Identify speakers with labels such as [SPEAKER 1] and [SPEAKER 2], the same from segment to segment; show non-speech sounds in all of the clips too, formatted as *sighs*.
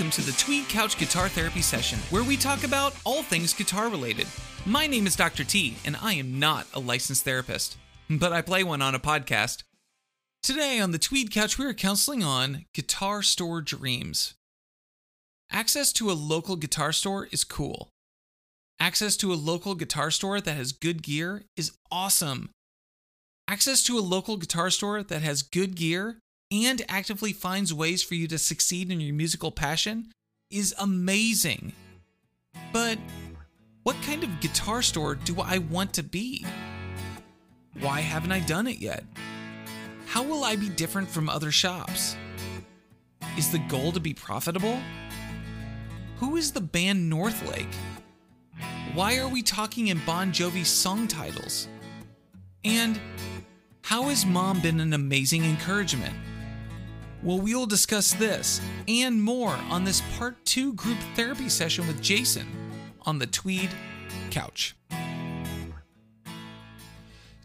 [SPEAKER 1] welcome to the Tweed Couch Guitar Therapy Session, where we talk about all things guitar related. My name is Dr. T, and I am not a licensed therapist, but I play one on a podcast. Today on the Tweed Couch, we are counseling on guitar store dreams. Access to a local guitar store is cool. Access to a local guitar store that has good gear is awesome. Access to a local guitar store that has good gear and actively finds ways for you to succeed in your musical passion is amazing. But what kind of guitar store do I want to be? Why haven't I done it yet? How will I be different from other shops? Is the goal to be profitable? Who is the band Northlake? Why are we talking in Bon Jovi song titles? And how has mom been an amazing encouragement? Well, we will discuss this and more on this part two group therapy session with Jason on the Tweed Couch.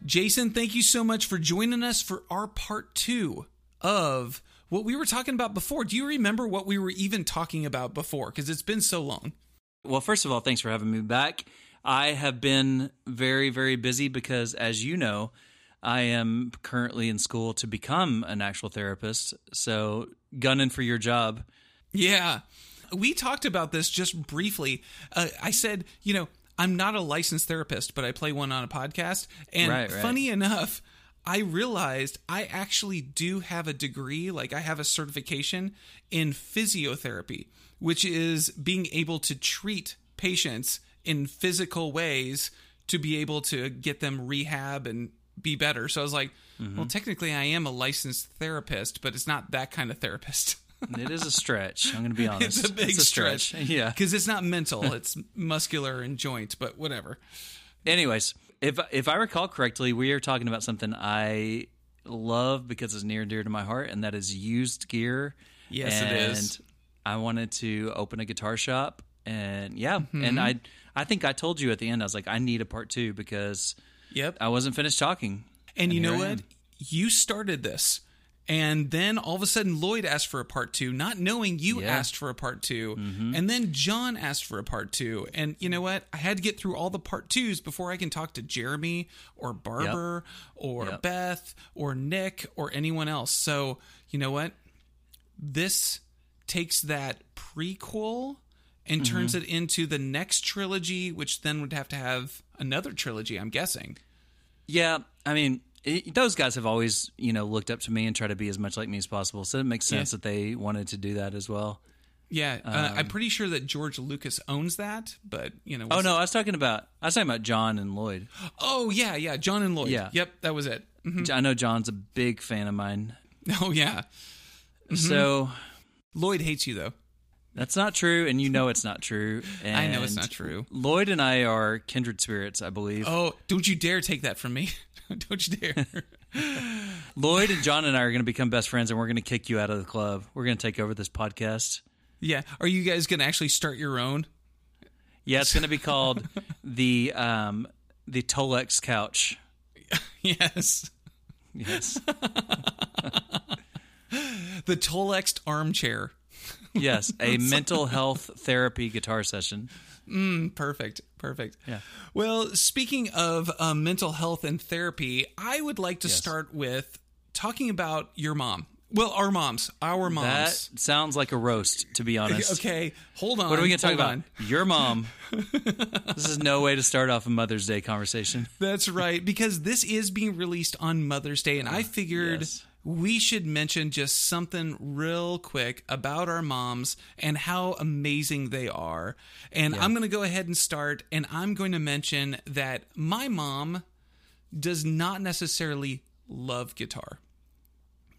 [SPEAKER 1] Jason, thank you so much for joining us for our part two of what we were talking about before. Do you remember what we were even talking about before? Because it's been so long.
[SPEAKER 2] Well, first of all, thanks for having me back. I have been very, very busy because, as you know, I am currently in school to become an actual therapist. So, gunning for your job.
[SPEAKER 1] Yeah. We talked about this just briefly. Uh, I said, you know, I'm not a licensed therapist, but I play one on a podcast. And
[SPEAKER 2] Right, right.
[SPEAKER 1] funny enough, I realized I actually do have a degree, like I have a certification in physiotherapy, which is being able to treat patients in physical ways to be able to get them rehab and be better. So I was like,
[SPEAKER 2] Mm-hmm.
[SPEAKER 1] well, technically I am a licensed therapist, but it's not that kind of therapist. *laughs*
[SPEAKER 2] It is a stretch. I'm going to be honest.
[SPEAKER 1] it's a big stretch. *laughs*
[SPEAKER 2] Yeah.
[SPEAKER 1] Because it's not mental, *laughs* it's muscular and joint, but whatever.
[SPEAKER 2] Anyways, if if I recall correctly, we are talking about something I love because it's near and dear to my heart, and that is used gear.
[SPEAKER 1] Yes, it
[SPEAKER 2] and
[SPEAKER 1] is.
[SPEAKER 2] I wanted to open a guitar shop, and yeah,
[SPEAKER 1] Mm-hmm.
[SPEAKER 2] and I I think I told you at the end I was like I need a part two because
[SPEAKER 1] Yep.
[SPEAKER 2] I wasn't finished talking.
[SPEAKER 1] And you know what? You started this. And then all of a sudden, Lloyd asked for a part two, not knowing you
[SPEAKER 2] Yeah.
[SPEAKER 1] asked for a part 2 mm-hmm. And then John asked for a part two. And you know what? I had to get through all the part twos before I can talk to Jeremy or Barber or
[SPEAKER 2] Yep.
[SPEAKER 1] Beth or Nick or anyone else. So, you know what? This takes that prequel and turns it into the next trilogy, which then would have to have another trilogy, I'm guessing.
[SPEAKER 2] Yeah, I mean, it, those guys have always, you know, looked up to me and tried to be as much like me as possible. So it makes sense that they wanted to do that as well.
[SPEAKER 1] Yeah, uh, I'm pretty sure that George Lucas owns that, but you know.
[SPEAKER 2] Um, Oh no, I was talking about I was talking about John and Lloyd.
[SPEAKER 1] Oh yeah, yeah, John and Lloyd.
[SPEAKER 2] Yeah.
[SPEAKER 1] Yep, that was it. Mhm.
[SPEAKER 2] I know John's a big fan of mine. *laughs*
[SPEAKER 1] Oh yeah,
[SPEAKER 2] So
[SPEAKER 1] Lloyd hates you though.
[SPEAKER 2] That's not true, and you know it's not true. And *laughs*
[SPEAKER 1] I know it's not true.
[SPEAKER 2] Lloyd and I are kindred spirits, I believe.
[SPEAKER 1] Oh, don't you dare take that from me! *laughs* don't you dare! *laughs*
[SPEAKER 2] Lloyd and John and I are going to become best friends, and we're going to kick you out of the club. We're going to take over this podcast.
[SPEAKER 1] yeah, are you guys gonna actually start your own?
[SPEAKER 2] Yeah, it's going to be called the um, the Tolex Couch.
[SPEAKER 1] Yes,
[SPEAKER 2] Yes,
[SPEAKER 1] the Tolexed armchair.
[SPEAKER 2] Yes, a *laughs* mental health therapy guitar session.
[SPEAKER 1] Perfect, perfect.
[SPEAKER 2] Yeah.
[SPEAKER 1] Well, speaking of uh, mental health and therapy, I would like to
[SPEAKER 2] Yes.
[SPEAKER 1] start with talking about your mom. Well, our moms, our moms.
[SPEAKER 2] That sounds like a roast, to be honest.
[SPEAKER 1] Okay, hold on.
[SPEAKER 2] What are we going to talk about?
[SPEAKER 1] on.
[SPEAKER 2] Your mom. *laughs* this is no way to start off a Mother's Day conversation.
[SPEAKER 1] That's right, because this is being released on Mother's Day, and I figured
[SPEAKER 2] yes.
[SPEAKER 1] We should mention just something real quick about our moms and how amazing they are. And I'm going to go ahead and start, and I'm going to mention that my mom does not necessarily love guitar.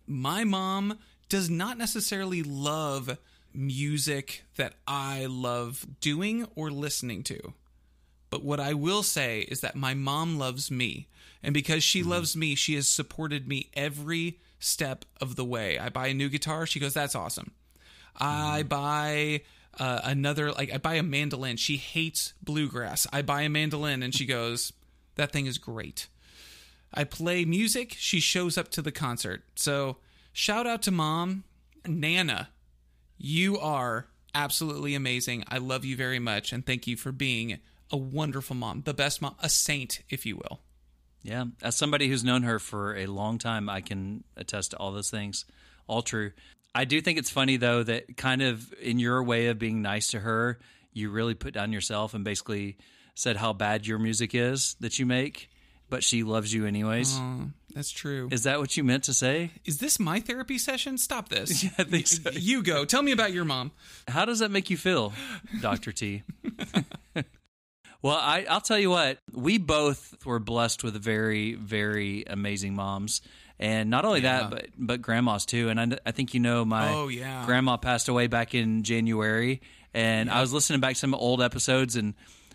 [SPEAKER 1] My mom does not necessarily love music that I love doing or listening to. But what I will say is that my mom loves me. And because she mm. loves me, she has supported me every step of the way. I buy a new guitar, she goes, That's awesome. I buy uh, another, like, I buy a mandolin. She hates bluegrass. I buy a mandolin, and she *laughs* goes, That thing is great. I play music, she shows up to the concert. So shout out to mom. Nana, you are absolutely amazing. I love you very much. And thank you for being a wonderful mom, the best mom, a saint, if you will.
[SPEAKER 2] Yeah. As somebody who's known her for a long time, I can attest to all those things. All true. I do think it's funny, though, that kind of in your way of being nice to her, you really put down yourself and basically said how bad your music is that you make, but she loves you anyways.
[SPEAKER 1] Oh, that's true.
[SPEAKER 2] Is that what you meant to say?
[SPEAKER 1] Is this my therapy session? Stop this. *laughs*
[SPEAKER 2] Yeah, I think so.
[SPEAKER 1] You go. Tell me about your mom.
[SPEAKER 2] How does that make you feel, Dr. T? *laughs* *laughs* well, I, I'll tell you what, we both were blessed with very, very amazing moms. And not only
[SPEAKER 1] Yeah.
[SPEAKER 2] that, but but grandmas too. And I, I think you know my
[SPEAKER 1] Oh, yeah.
[SPEAKER 2] grandma passed away back in January, and I was listening back to some old episodes and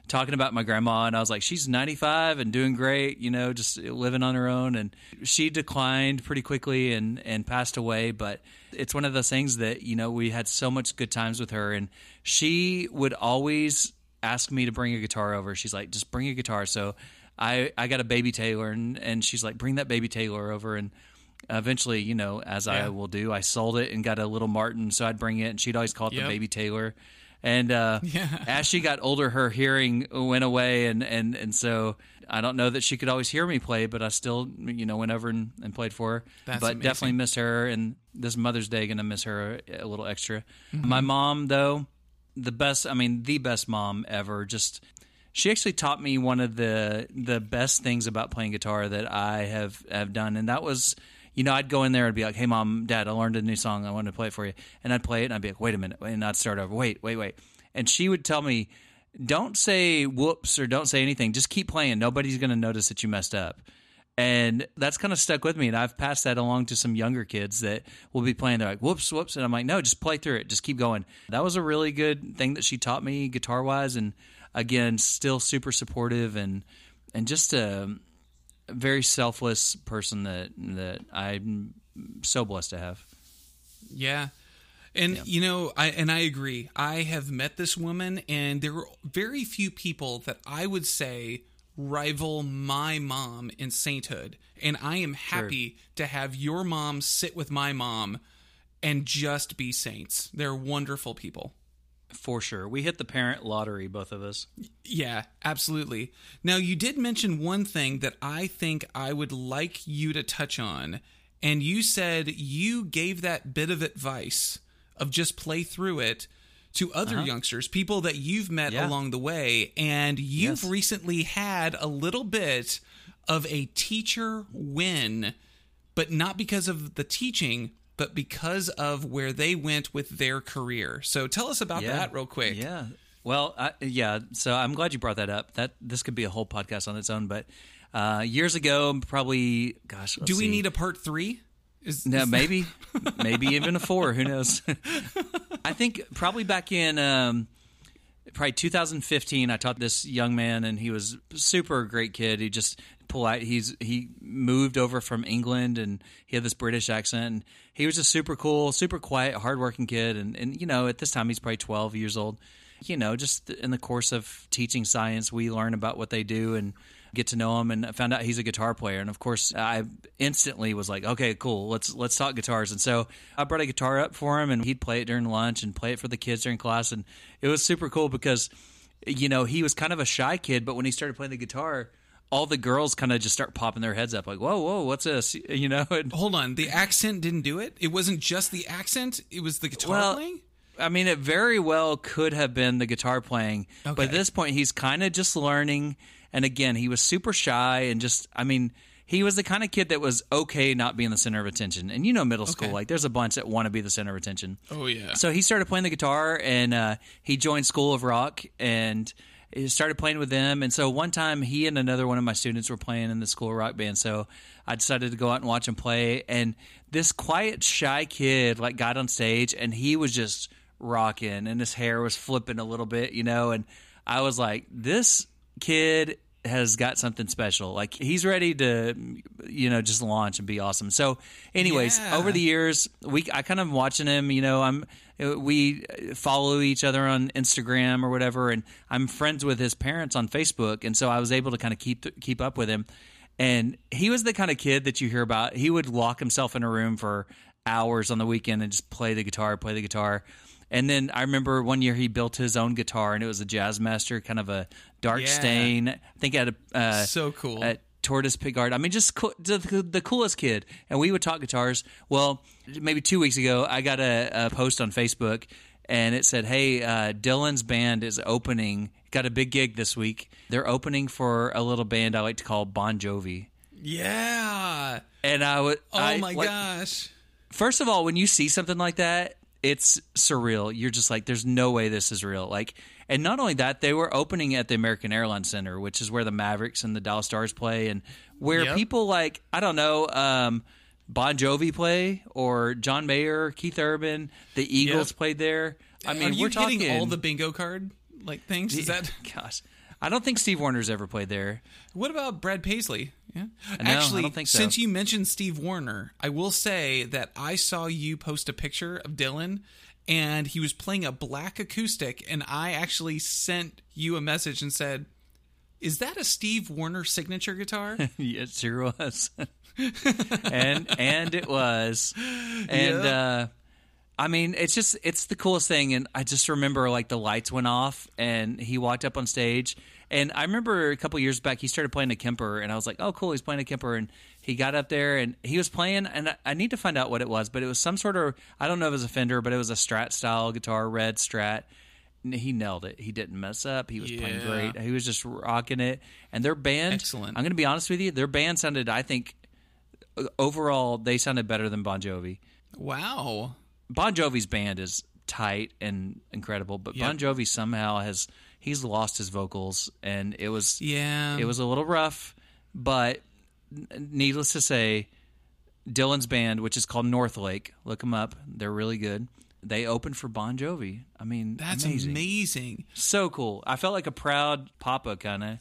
[SPEAKER 2] talking about my grandma, and I was like, she's 95 and doing great, you know, just living on her own. And she declined pretty quickly and and passed away. But it's one of those things that you know we had so much good times with her, and she would always ask me to bring a guitar over. She's like, just bring a guitar. So I I got a baby Taylor, and and she's like, bring that baby Taylor over, and eventually, you know, as I will do, I sold it and got a little Martin, so I'd bring it, and she'd always call it
[SPEAKER 1] Yep.
[SPEAKER 2] the baby Taylor. And uh, *laughs*
[SPEAKER 1] Yeah.
[SPEAKER 2] as she got older, her hearing went away, and, and, and so I don't know that she could always hear me play, but I still, you know, went over and, and played for her.
[SPEAKER 1] That's
[SPEAKER 2] but
[SPEAKER 1] amazing.
[SPEAKER 2] definitely missed her, and this Mother's Day going to miss her a little extra.
[SPEAKER 1] Mm-hmm.
[SPEAKER 2] My mom, though, the best, I mean, the best mom ever. Just she actually taught me one of the the best things about playing guitar that I have have done, and that was. You know, I'd go in there and be like, "Hey, mom, dad, I learned a new song. I wanted to play it for you." And I'd play it, and I'd be like, "Wait a minute," and I'd start over. Wait, wait, wait. And she would tell me, "Don't say whoops or don't say anything. Just keep playing. Nobody's going to notice that you messed up." And that's kind of stuck with me. And I've passed that along to some younger kids that will be playing. They're like, whoops, whoops. And I'm like, no, just play through it. Just keep going. That was a really good thing that she taught me guitar wise. And again, still super supportive and, and just a very selfless person that, that I'm so blessed to have.
[SPEAKER 1] Yeah. And you know, I and I agree. I have met this woman and there are very few people that I would say rival my mom in sainthood. And I am happy to have your mom sit with my mom and just be saints. They're wonderful people.
[SPEAKER 2] For sure. We hit the parent lottery, both of us.
[SPEAKER 1] Yeah, absolutely. Now, you did mention one thing that I think I would like you to touch on. And you said you gave that bit of advice of just play through it to other youngsters, people that you've met
[SPEAKER 2] Yeah.
[SPEAKER 1] along the way. And you've
[SPEAKER 2] Yes.
[SPEAKER 1] recently had a little bit of a teacher win, but not because of the teaching, but because of where they went with their career. So tell us about that real quick.
[SPEAKER 2] Yeah. Well, I, yeah. So I'm glad you brought that up. That this could be a whole podcast on its own. But uh, years ago, probably, gosh,
[SPEAKER 1] Do we
[SPEAKER 2] see.
[SPEAKER 1] need a part three? Is,
[SPEAKER 2] No,
[SPEAKER 1] is-
[SPEAKER 2] maybe, maybe even a four. Who knows? *laughs* *laughs* I think probably back in um, probably 2015, I taught this young man, and he was super great kid. He just pull out. He's he moved over from England, and he had this British accent. And he was just super cool, super quiet, hardworking kid. And and you know, at this time, he's probably 12 years old. You know, just in the course of teaching science, we learn about what they do and get to know him and I found out he's a guitar player. And of course I instantly was like okay cool. Let's let's talk guitars. And so I brought a guitar up for him and he'd play it during lunch and play it for the kids during class. And it was super cool because you know he was kind of a shy kid but when he started playing the guitar all the girls kind of just start popping their heads up like whoa whoa what's this? *laughs* You know? And
[SPEAKER 1] Hold on, the accent didn't do it. It wasn't just the accent; it was the guitar
[SPEAKER 2] Well,
[SPEAKER 1] playing.
[SPEAKER 2] I mean, it very well could have been the guitar playing, but at this point, he's kind of just learning. And again, he was super shy and just, I mean, he was the kind of kid that was okay not being the center of attention. And you know, middle school,
[SPEAKER 1] Okay.
[SPEAKER 2] like there's a bunch that want to be the center of attention.
[SPEAKER 1] Oh yeah.
[SPEAKER 2] So he started playing the guitar and uh, he joined School of Rock and he started playing with them. And so one time he and another one of my students were playing in the School of Rock band. So I decided to go out and watch him play. And this quiet, shy kid like got on stage and he was just rocking and his hair was flipping a little bit, you know. And I was like, this kid has got something special. Like he's ready to, you know, just launch and be awesome. So, anyways,
[SPEAKER 1] Yeah.
[SPEAKER 2] over the years, we I kind of watching him. You know, I'm we follow each other on Instagram or whatever, and I'm friends with his parents on Facebook, and so I was able to kind of keep keep up with him. And he was the kind of kid that you hear about. He would lock himself in a room for hours on the weekend and just play the guitar, play the guitar. And then I remember one year he built his own guitar, and it was a Jazzmaster, kind of a dark
[SPEAKER 1] Yeah.
[SPEAKER 2] stain. I think at a uh,
[SPEAKER 1] So cool.
[SPEAKER 2] at Tortoise Pickguard. I mean, just cool, the, the coolest kid. And we would talk guitars. Well, maybe two weeks ago, I got a, a post on Facebook, and it said, "Hey, uh, Dylan's band is opening. Got a big gig this week. They're opening for a little band I like to call Bon Jovi."
[SPEAKER 1] yeah.
[SPEAKER 2] And I would,
[SPEAKER 1] Oh
[SPEAKER 2] I,
[SPEAKER 1] my
[SPEAKER 2] like,
[SPEAKER 1] gosh.
[SPEAKER 2] first of all, when you see something like that, it's surreal. You're just like, there's no way this is real. Like, and not only that, they were opening at the American Airlines Center, which is where the Mavericks and the Dallas Stars play, and where
[SPEAKER 1] Yep.
[SPEAKER 2] people like, I don't know, um, Bon Jovi play or John Mayer, Keith Urban, the Eagles
[SPEAKER 1] Yep.
[SPEAKER 2] played there. I mean,
[SPEAKER 1] Are you
[SPEAKER 2] we're talking
[SPEAKER 1] all the bingo card like things? Is that *laughs*
[SPEAKER 2] gosh. I don't think Steve Wariner's ever played there.
[SPEAKER 1] what about Brad Paisley? Yeah,
[SPEAKER 2] No,
[SPEAKER 1] actually,
[SPEAKER 2] so.
[SPEAKER 1] since you mentioned Steve Wariner, I will say that I saw you post a picture of Dylan, and he was playing a black acoustic, and I actually sent you a message and said, "Is that a Steve Wariner signature guitar?" *laughs*
[SPEAKER 2] It sure was. *laughs* and and it was. And *laughs* uh I mean, it's just it's the coolest thing and I just remember like the lights went off and he walked up on stage and I remember a couple years back he started playing a Kemper and I was like, "Oh, cool, he's playing a Kemper." And he got up there and he was playing and I, I need to find out what it was, but it was some sort of I don't know if it was a Fender, but it was a Strat style guitar, red Strat. He nailed it. He didn't mess up. He was playing great. He was just rocking it. And their band,
[SPEAKER 1] Excellent.
[SPEAKER 2] I'm going to be honest with you, their band sounded, I think, overall, they sounded better than Bon Jovi.
[SPEAKER 1] wow.
[SPEAKER 2] Bon Jovi's band is tight and incredible, but
[SPEAKER 1] Yep.
[SPEAKER 2] Bon Jovi somehow has he's lost his vocals, and it was
[SPEAKER 1] Yeah.
[SPEAKER 2] it was a little rough. But needless to say, Dylan's band, which is called North Lake, look them up. They're really good. They opened for Bon Jovi. I mean,
[SPEAKER 1] That's
[SPEAKER 2] amazing.
[SPEAKER 1] amazing.
[SPEAKER 2] So cool. I felt like a proud papa kind of.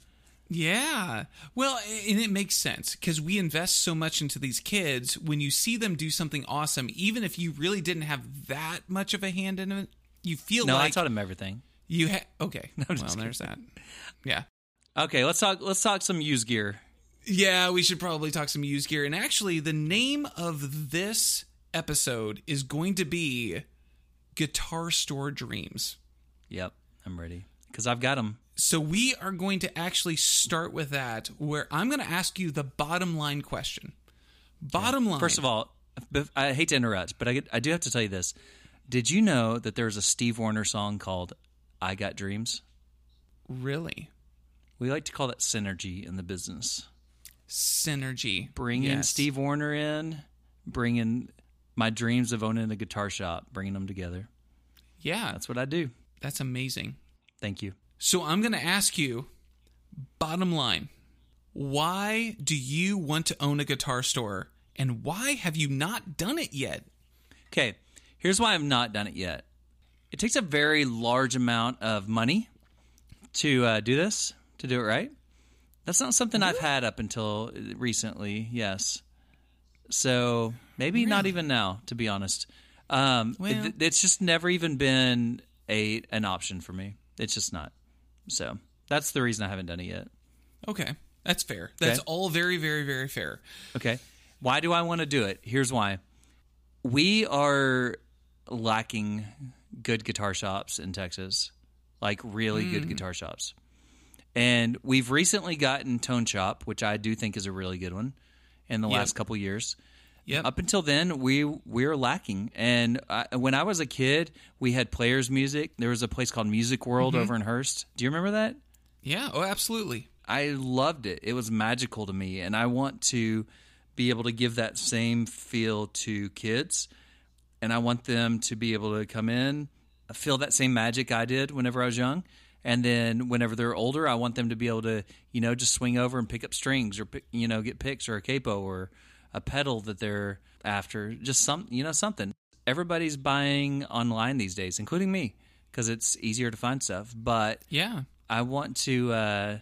[SPEAKER 1] Yeah. Well, and it makes sense because we invest so much into these kids. When you see them do something awesome, even if you really didn't have that much of a hand in it, you feel like
[SPEAKER 2] No, I taught him everything.
[SPEAKER 1] you had. Okay. *laughs* well,
[SPEAKER 2] just
[SPEAKER 1] there's that. Yeah.
[SPEAKER 2] Okay, let's talk. Let's talk some used gear.
[SPEAKER 1] Yeah, we should probably talk some used gear. And actually, the name of this episode is going to be Guitar Store Dreams.
[SPEAKER 2] Yep, I'm ready because I've got them.
[SPEAKER 1] So we are going to actually start with that, where I'm going to ask you the bottom line question. Bottom line.
[SPEAKER 2] First of all, I hate to interrupt, but I, get- I do have to tell you this. Did you know that there's a Steve Wariner song called "I Got Dreams"?
[SPEAKER 1] really,
[SPEAKER 2] We like to call that synergy in the business.
[SPEAKER 1] synergy.
[SPEAKER 2] Bringing
[SPEAKER 1] Yes.
[SPEAKER 2] Steve Wariner in, bringing my dreams of owning a guitar shop, bringing them together.
[SPEAKER 1] Yeah,
[SPEAKER 2] That's what I do.
[SPEAKER 1] that's amazing.
[SPEAKER 2] Thank you.
[SPEAKER 1] So I'm going to ask you, bottom line, why do you want to own a guitar store, and why have you not done it yet?
[SPEAKER 2] Okay, here's why I've not done it yet. It takes a very large amount of money to uh, do this, to do it right. That's not something I've had up until recently, yes. So maybe not even now, to be honest. Um,
[SPEAKER 1] Well-
[SPEAKER 2] it- it's just never even been a an option for me. It's just not. So that's the reason I haven't done it yet.
[SPEAKER 1] Okay, that's fair. That's
[SPEAKER 2] Okay.
[SPEAKER 1] all very, very, very fair.
[SPEAKER 2] Okay. Why do I want to do it? Here's why. We are lacking good guitar shops in Texas, like really good hmm. guitar shops. And we've recently gotten Tone Shop, which I do think is a really good one in the
[SPEAKER 1] Yep.
[SPEAKER 2] last couple years.
[SPEAKER 1] Yep.
[SPEAKER 2] Up until then, we we were lacking. And I, when I was a kid, we had players music. There was a place called Music World mm-hmm. over in Hurst. Do you remember that?
[SPEAKER 1] Yeah. Oh, absolutely.
[SPEAKER 2] I loved it. It was magical to me, and I want to be able to give that same feel to kids, and I want them to be able to come in, feel that same magic I did whenever I was young, and then whenever they're older, I want them to be able to, you know, just swing over and pick up strings or you know, get picks or a capo or a pedal that they're after, just some, you know, something. Everybody's buying online these days, including me, because it's easier to find stuff, but
[SPEAKER 1] Yeah.
[SPEAKER 2] I want to uh,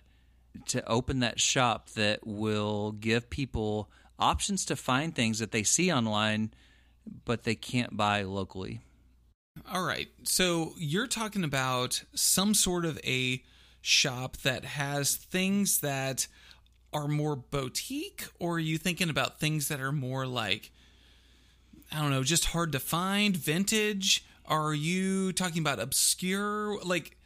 [SPEAKER 2] to open that shop that will give people options to find things that they see online, but they can't buy locally.
[SPEAKER 1] All right. So you're talking about some sort of a shop that has things that are more boutique, or are you thinking about things that are more like, I don't know, just hard to find, vintage? Are you talking about obscure? Like,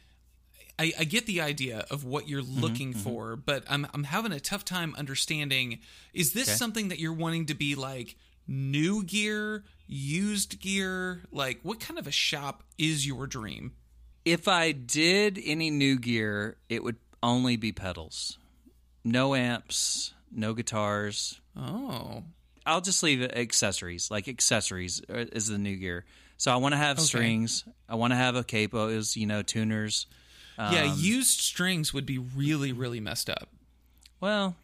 [SPEAKER 1] I, I get the idea of what you're
[SPEAKER 2] Mm-hmm,
[SPEAKER 1] looking for, but I'm I'm having a tough time understanding. Is this
[SPEAKER 2] Okay.
[SPEAKER 1] something that you're wanting to be like new gear, used gear? Like, what kind of a shop is your dream?
[SPEAKER 2] If I did any new gear, it would only be pedals. No amps, no guitars.
[SPEAKER 1] Oh,
[SPEAKER 2] I'll just leave it accessories. Like accessories uh, is the new gear. So I want to have strings. I want to have a capo is, you know, tuners.
[SPEAKER 1] yeah.
[SPEAKER 2] Um,
[SPEAKER 1] Used strings would be really really messed up.
[SPEAKER 2] Well,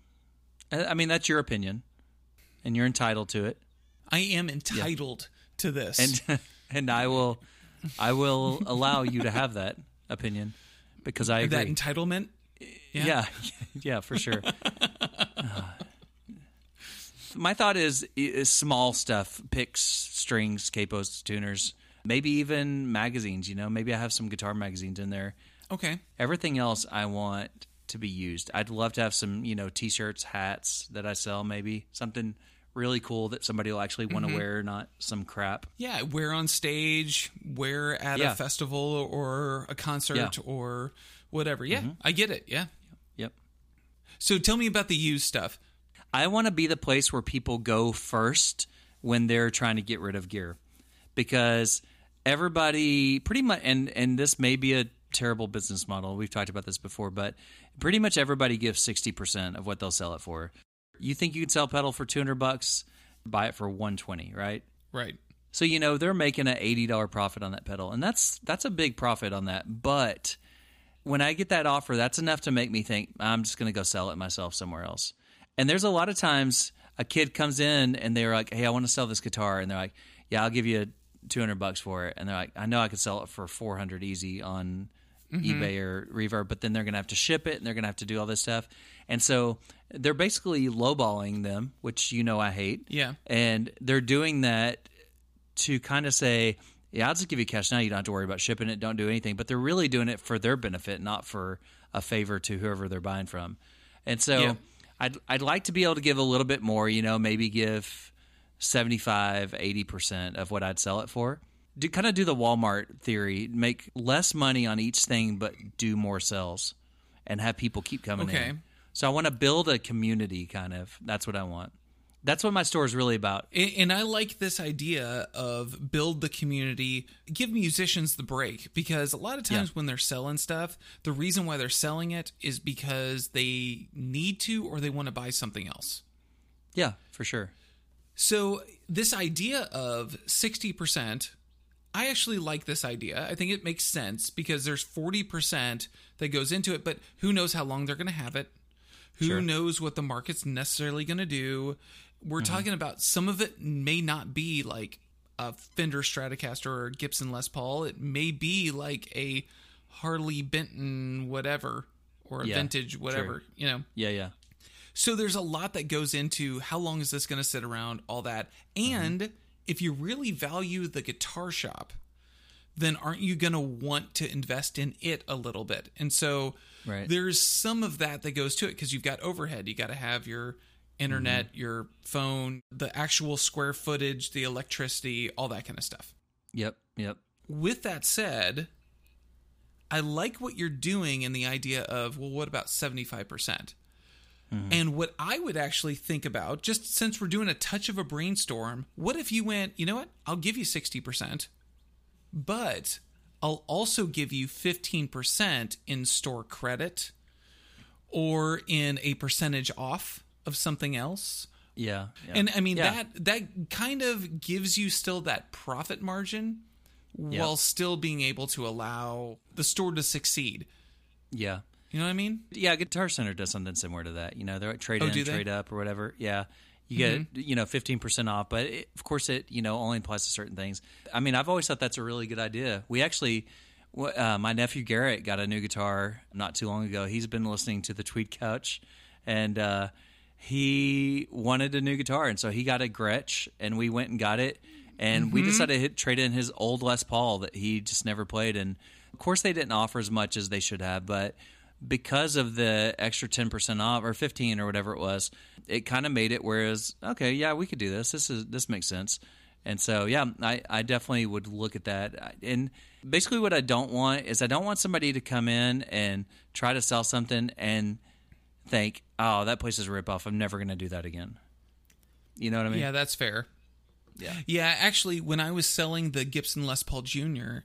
[SPEAKER 2] I mean that's your opinion and you're entitled to it.
[SPEAKER 1] I am entitled to this.
[SPEAKER 2] And *laughs* and I will I will allow you to have that opinion because I agree.
[SPEAKER 1] that entitlement.
[SPEAKER 2] Yeah, *laughs* yeah, for sure. *laughs* My thought is, is small stuff: picks, strings, capos, tuners, maybe even magazines. You know, maybe I have some guitar magazines in there.
[SPEAKER 1] Okay.
[SPEAKER 2] Everything else I want to be used. I'd love to have some, you know, t-shirts, hats that I sell. Maybe something really cool that somebody will actually want to wear, not some crap.
[SPEAKER 1] Yeah, wear on stage, wear at
[SPEAKER 2] Yeah.
[SPEAKER 1] a festival or a concert
[SPEAKER 2] Yeah. Mm-hmm.
[SPEAKER 1] or whatever. Yeah, mm-hmm. I get it. Yeah.
[SPEAKER 2] Yep.
[SPEAKER 1] So tell me about the used stuff.
[SPEAKER 2] I want to be the place where people go first when they're trying to get rid of gear because everybody pretty much and and this may be a terrible business model. We've talked about this before, but pretty much everybody gives 60% of what they'll sell it for. You think you can sell a pedal for 200 bucks, buy it for 120, right?
[SPEAKER 1] Right.
[SPEAKER 2] So you know they're making an eighty dollar profit on that pedal, and that's that's a big profit on that. But when I get that offer, that's enough to make me think I'm just going to go sell it myself somewhere else. And there's a lot of times a kid comes in and they're like, "Hey, I want to sell this guitar," and they're like, "Yeah, I'll give you two hundred bucks for it," and they're like, "I know I could sell it for four hundred easy on mm-hmm. eBay or Reverb, but then they're going to have to ship it and they're going to have to do all this stuff." And so they're basically lowballing them, which you know I hate.
[SPEAKER 1] Yeah.
[SPEAKER 2] And they're doing that to kind of say, yeah, I'll just give you cash now. You don't have to worry about shipping it. Don't do anything. But they're really doing it for their benefit, not for a favor to whoever they're buying from. And so
[SPEAKER 1] Yeah.
[SPEAKER 2] I'd, I'd like to be able to give a little bit more, you know, maybe give 75, 80% of what I'd sell it for. Do kind of do the Walmart theory, make less money on each thing, but do more sales and have people keep coming
[SPEAKER 1] Okay.
[SPEAKER 2] in. So I want to build a community kind of. That's what I want. That's what my store is really about.
[SPEAKER 1] A- And I like this idea of build the community, give musicians the break because a lot of times
[SPEAKER 2] Yeah.
[SPEAKER 1] when they're selling stuff, the reason why they're selling it is because they need to or they want to buy something else.
[SPEAKER 2] Yeah, for sure.
[SPEAKER 1] So this idea of 60%, I actually like this idea. I think it makes sense because there's 40% that goes into it, but who knows how long they're going to have it? Who
[SPEAKER 2] Sure.
[SPEAKER 1] knows what the market's necessarily going to do? We're mm-hmm. talking about some of it may not be like a Fender Stratocaster or Gibson Les Paul. It may be like a Harley Benton whatever or a
[SPEAKER 2] Yeah,
[SPEAKER 1] vintage whatever, you know.
[SPEAKER 2] Yeah, yeah.
[SPEAKER 1] So there's a lot that goes into how long is this going to sit around, all that. Mm-hmm. And if you really value the guitar shop, then aren't you going to want to invest in it a little bit? And so
[SPEAKER 2] Right.
[SPEAKER 1] there's some of that that goes to it because you've got overhead. You got to have your internet, mm-hmm. your phone, the actual square footage, the electricity, all that kind of stuff.
[SPEAKER 2] Yep, yep.
[SPEAKER 1] With that said, I like what you're doing in the idea of, well, what about 75%? percent mm-hmm. And what I would actually think about, just since we're doing a touch of a brainstorm, what if you went, you know what? I'll give you 60%, but I'll also give you 15% in store credit or in a percentage off of something else.
[SPEAKER 2] Yeah. yeah.
[SPEAKER 1] And I mean
[SPEAKER 2] Yeah.
[SPEAKER 1] that that kind of gives you still that profit margin
[SPEAKER 2] Yeah.
[SPEAKER 1] while still being able to allow the store to succeed.
[SPEAKER 2] Yeah.
[SPEAKER 1] You know what I mean?
[SPEAKER 2] Yeah, Guitar Center does something similar to that. You know, they're like trade
[SPEAKER 1] Oh,
[SPEAKER 2] in,
[SPEAKER 1] they? Mm-hmm.
[SPEAKER 2] trade up, or whatever. Yeah, you get you know fifteen percent off, but it, of course it you know only applies to certain things. I mean, I've always thought that's a really good idea. We actually, uh, my nephew Garrett got a new guitar not too long ago. He's been listening to the Tweed Couch, and uh, he wanted a new guitar, and so he got a Gretsch, and we went and got it. And we
[SPEAKER 1] Mm-hmm.
[SPEAKER 2] decided to hit, trade in his old Les Paul that he just never played. And of course, they didn't offer as much as they should have, but because of the extra 10% off or 15 or whatever it was, it kind of made it whereas, okay, yeah, we could do this. This is, this makes sense. And so, yeah, I, I definitely would look at that. And basically, what I don't want is I don't want somebody to come in and try to sell something and think, oh, that place is a ripoff. I'm never going to do that again. You know what I mean?
[SPEAKER 1] Yeah, that's fair.
[SPEAKER 2] Yeah.
[SPEAKER 1] Yeah, actually, when I was selling the Gibson Les Paul Jr.,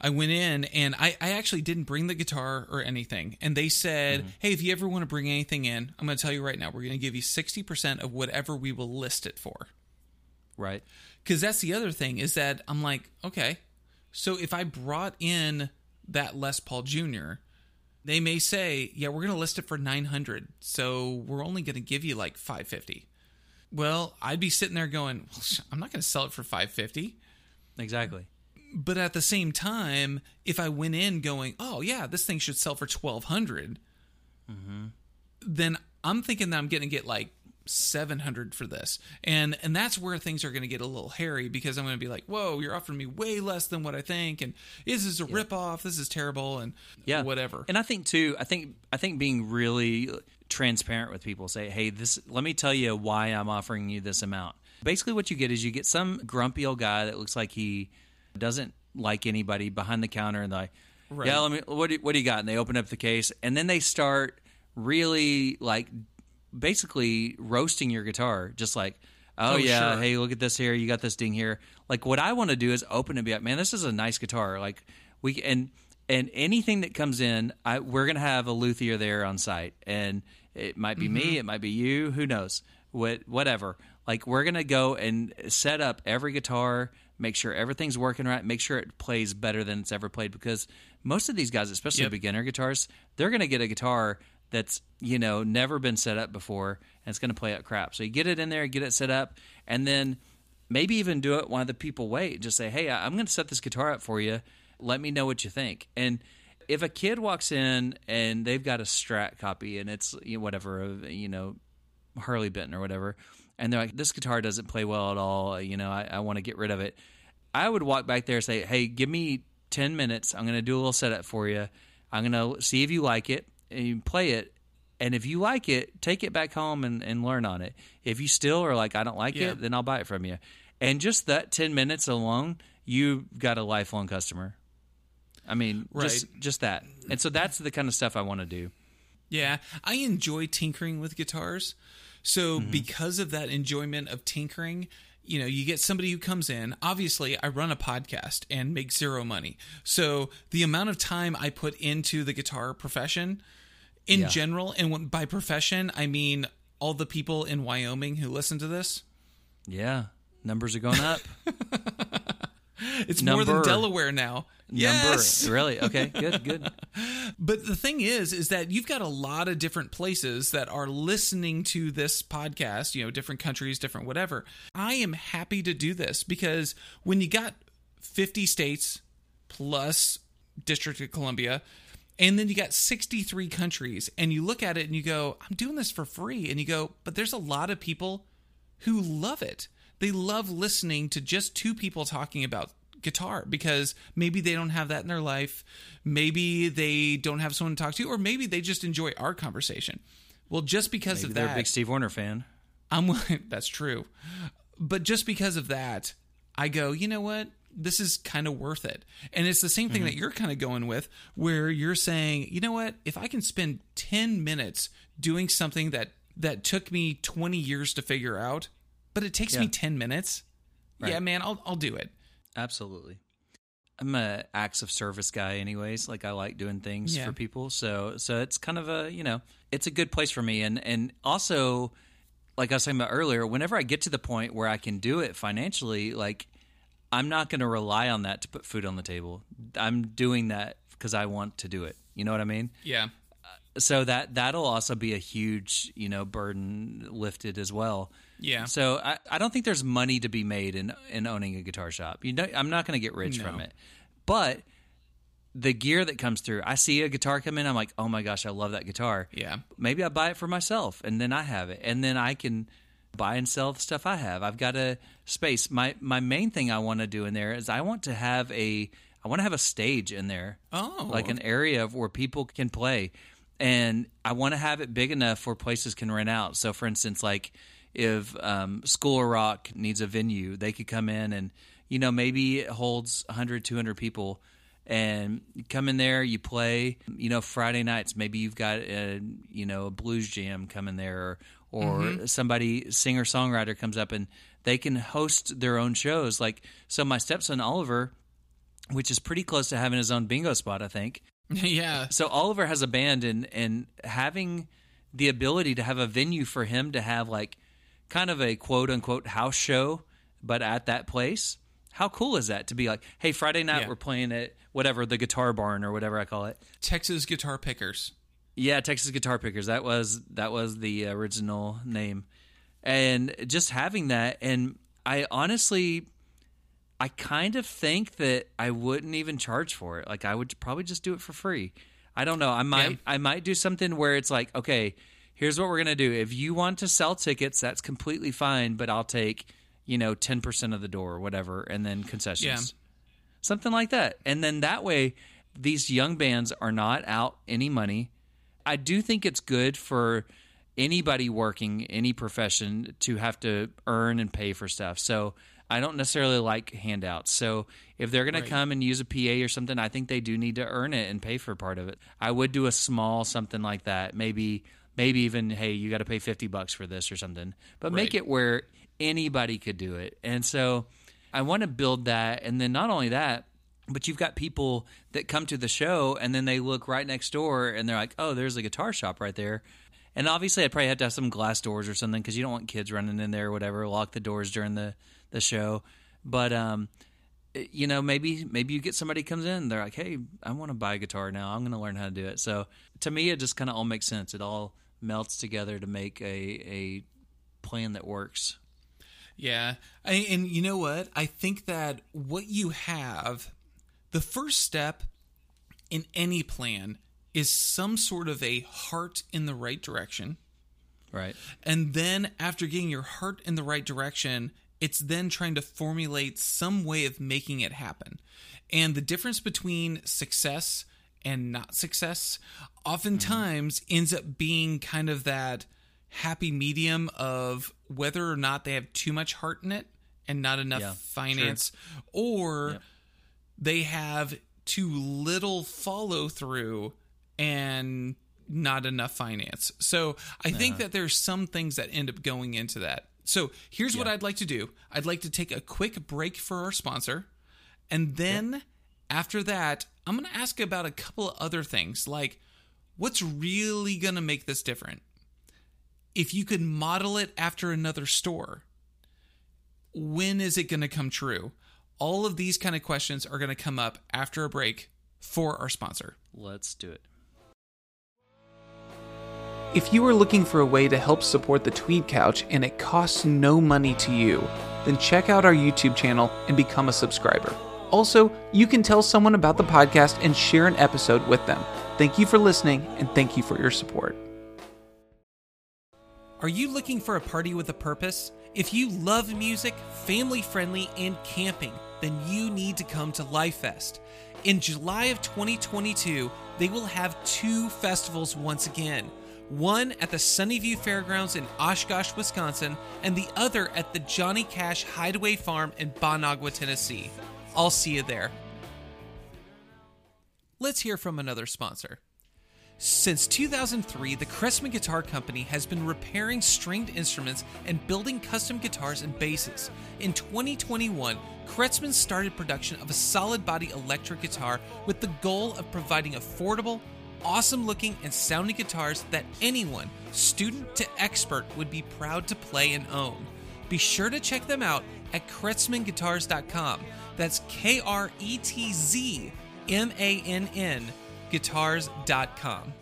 [SPEAKER 1] I went in and I, I actually didn't bring the guitar or anything. And they said, mm-hmm. hey, if you ever want to bring anything in, I'm going to tell you right now, we're going to give you 60% of whatever we will list it for.
[SPEAKER 2] Right.
[SPEAKER 1] Because that's the other thing is that I'm like, okay, so if I brought in that Les Paul Jr., they may say, yeah, we're going to list it for 900. So we're only going to give you like 550. Well, I'd be sitting there going, well, I'm not going to sell it for 550.
[SPEAKER 2] Exactly.
[SPEAKER 1] But at the same time, if I went in going, oh yeah, this thing should sell for 1200, mm-hmm. then I'm thinking that I'm going to get like 700 for this. And and that's where things are going to get a little hairy because I'm going to be like, "Whoa, you're offering me way less than what I think and is this a ripoff? This is terrible and
[SPEAKER 2] yeah
[SPEAKER 1] whatever."
[SPEAKER 2] and i think too i think i think being really transparent with people say hey this let me tell you why i'm offering you this amount basically what you get is you get some grumpy old guy that looks like he doesn't like anybody behind the counter and like
[SPEAKER 1] Right.
[SPEAKER 2] yeah let me what do, what do you got and they open up the case and then they start really like basically roasting your guitar just like oh,
[SPEAKER 1] Oh,
[SPEAKER 2] yeah
[SPEAKER 1] sure.
[SPEAKER 2] hey look at this here you got this ding here. Like what i want to do is open and be like man this is a nice guitar. Like we and and anything that comes in I, we're gonna have a luthier there on site and it might be me mm-hmm. it might be you who knows? What whatever. Like we're gonna go and set up every guitar make sure everything's working right make sure it plays better than it's ever played because most of these guys especially
[SPEAKER 1] Yep.
[SPEAKER 2] beginner guitars they're gonna get a guitar that's you know never been set up before and it's going to play out crap. So you get it in there get it set up and then maybe even do it while the people wait. Just say hey i'm going to set this guitar up for you. Let me know what you think. And if a kid walks in and they've got a strat copy and it's you know, whatever uh, you know harley benton or whatever and they're like this guitar doesn't play well at all. You know i, I want to get rid of it. I would walk back there and say hey give me 10 minutes. I'm going to do a little setup for you. I'm going to see if you like it and you play it and if you like it take it back home and, and learn on it if you still are like i don't like
[SPEAKER 1] Yeah.
[SPEAKER 2] it then i'll buy it from you and just that 10 minutes alone you've got a lifelong customer i mean just just that and so that's the kind of stuff i want to do
[SPEAKER 1] Yeah, I enjoy tinkering with guitars. So
[SPEAKER 2] Mm-hmm.
[SPEAKER 1] because of that enjoyment of tinkering, you know, you get somebody who comes in. Obviously, I run a podcast and make zero money. So the amount of time I put into the guitar profession in
[SPEAKER 2] Yeah.
[SPEAKER 1] general, and when, by profession, I mean all the people in Wyoming who listen to this.
[SPEAKER 2] yeah numbers are going up *laughs*
[SPEAKER 1] It's more than Delaware now. Yes.
[SPEAKER 2] number *laughs* really okay good good
[SPEAKER 1] But the thing is, is that you've got a lot of different places that are listening to this podcast, you know, different countries, different whatever. I am happy to do this because when you got 50 states plus District of Columbia, and then you got 63 countries, and you look at it and you go, I'm doing this for free. And you go, but there's a lot of people who love it. They love listening to just two people talking about guitar because maybe they don't have that in their life. Maybe they don't have someone to talk to, or maybe they just enjoy our conversation. Well, just because
[SPEAKER 2] Maybe
[SPEAKER 1] of
[SPEAKER 2] they're
[SPEAKER 1] that,
[SPEAKER 2] a big steve wariner fan
[SPEAKER 1] I'm. *laughs* That's true. But just because of that, I go, you know what? This is kind of worth it. And it's the same thing that mm-hmm. you're kind of going with, where you're saying, you know what? If I can spend 10 minutes doing something that that took me 20 years to figure out, but it takes me 10 minutes, yeah, man, I'll I'll do it.
[SPEAKER 2] Absolutely. I'm a acts of service guy anyways. Like I like doing things
[SPEAKER 1] Yeah.
[SPEAKER 2] for people. So so it's kind of a, you know, it's a good place for me and and also like I was talking about earlier, whenever I get to the point where I can do it financially, like I'm not going to rely on that to put food on the table. I'm doing that because I want to do it. You know what I mean?
[SPEAKER 1] Yeah.
[SPEAKER 2] Uh, so that that'll also be a huge, you know, burden lifted as well.
[SPEAKER 1] Yeah.
[SPEAKER 2] So I, I don't think there's money to be made in in owning a guitar shop. You know, I'm not going to get rich from it, but the gear that comes through, I see a guitar come in, I'm like, oh my gosh, I love that guitar.
[SPEAKER 1] Yeah.
[SPEAKER 2] Maybe I buy it for myself, and then I have it, and then I can buy and sell the stuff I have. I've got a space. My my main thing I want to do in there is I want to have a I want to have a stage in there
[SPEAKER 1] Oh.
[SPEAKER 2] like an area of where people can play and i want to have it big enough where places can rent out so for instance like if um, School of Rock needs a venue, they could come in and you know maybe it holds 100, 200 people, and you come in there, you play. You know, Friday nights maybe you've got a you know a blues jam coming there, or, or
[SPEAKER 1] Mm-hmm.
[SPEAKER 2] somebody singer songwriter comes up and they can host their own shows. Like so, my stepson Oliver, which is pretty close to having his own bingo spot, I think *laughs*
[SPEAKER 1] yeah.
[SPEAKER 2] so Oliver has a band and and having the ability to have a venue for him to have like kind of a quote unquote house show but at that place how cool is that to be like hey friday night
[SPEAKER 1] Yeah.
[SPEAKER 2] we're playing at whatever the guitar barn or whatever i call it
[SPEAKER 1] Texas Guitar Pickers.
[SPEAKER 2] Yeah texas guitar pickers. That was that was the original name. And just having that and i honestly i kind of think that i wouldn't even charge for it. Like i would probably just do it for free. I don't know. I might
[SPEAKER 1] Yeah.
[SPEAKER 2] i might do something where it's like okay here's what we're gonna do. If you want to sell tickets that's completely fine but i'll take you know 10% of the door or whatever and then concessions. Something like that. And then that way, these young bands are not out any money. I do think it's good for anybody working any profession to have to earn and pay for stuff. So I don't necessarily like handouts. So if they're going
[SPEAKER 1] Right.
[SPEAKER 2] to come and use a PA or something, I think they do need to earn it and pay for part of it. I would do a small something like that. Maybe maybe even hey, you got to pay 50 bucks for this or something. But make it where anybody could do it. And so I want to build that and then not only that, but you've got people that come to the show and then they look right next door and they're like, "Oh, there's a guitar shop right there." And obviously, I'd probably have to have some glass doors or something because you don't want kids running in there or whatever. Lock the doors during the the show. But um, you know, maybe maybe you get somebody comes in, they're like, "Hey, I want to buy a guitar now. I'm going to learn how to do it." So to me, it just kind of all makes sense. It all melts together to make a a plan that works.
[SPEAKER 1] Yeah. I, and you know what? I think that what you have, the first step in any plan is some sort of a heart in the right direction.
[SPEAKER 2] Right.
[SPEAKER 1] And then after getting your heart in the right direction, it's then trying to formulate some way of making it happen. And the difference between success and not success oftentimes mm-hmm. ends up being kind of that happy medium of whether or not they have too much heart in it and not enough
[SPEAKER 2] Yeah,
[SPEAKER 1] finance or
[SPEAKER 2] Yep.
[SPEAKER 1] They have too little follow through and not enough finance. So I think that there's some things that end up going into that. So here's what I'd like to do I'd like to take a quick break for our sponsor. And then after that, I'm going to ask about a couple of other things like what's really going to make this different? If you could model it after another store, when is it going to come true? All of these kind of questions are going to come up after a break for our sponsor.
[SPEAKER 2] Let's do it.
[SPEAKER 1] If you are looking for a way to help support the Tweed Couch and it costs no money to you, then check out our YouTube channel and become a subscriber. Also, you can tell someone about the podcast and share an episode with them. Thank you for listening and thank you for your support. Are you looking for a party with a purpose? If you love music, family friendly, and camping, then you need to come to Lifest. In July of 2022, they will have two festivals once again. One at the Sunnyview Fairgrounds in Oshkosh, Wisconsin, and the other at the Johnny Cash Hideaway Farm in Bon Aqua, Tennessee. I'll see you there. Let's hear from another sponsor. Since 2003, the Kretzmann Guitar Company has been repairing stringed instruments and building custom guitars and basses. In 2021, Kretzmann started production of a solid body electric guitar with the goal of providing affordable, awesome looking, and sounding guitars that anyone, student to expert, would be proud to play and own. Be sure to check them out at KretzmannGuitars.com. That's K R E T Z M A N N guitars.com.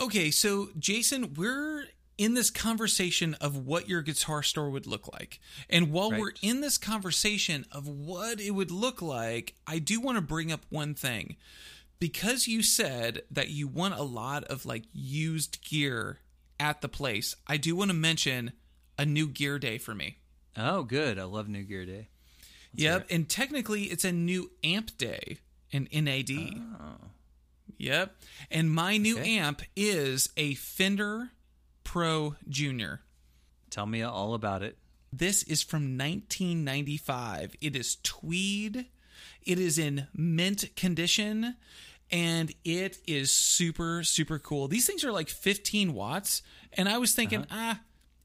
[SPEAKER 1] Okay, so Jason, we're in this conversation of what your guitar store would look like. And while
[SPEAKER 2] Right.
[SPEAKER 1] we're in this conversation of what it would look like, I do want to bring up one thing. Because you said that you want a lot of like used gear at the place, I do want to mention a new gear day for me.
[SPEAKER 2] Oh, good. I love New Gear Day.
[SPEAKER 1] Yep, and technically it's a new amp day in NAD. Yep. And my new
[SPEAKER 2] Okay.
[SPEAKER 1] amp is a Fender Pro Junior.
[SPEAKER 2] Tell me all about it.
[SPEAKER 1] This is from 1995. It is tweed. It is in mint condition and it is super super cool. These things are like 15 watts and I was thinking, ah,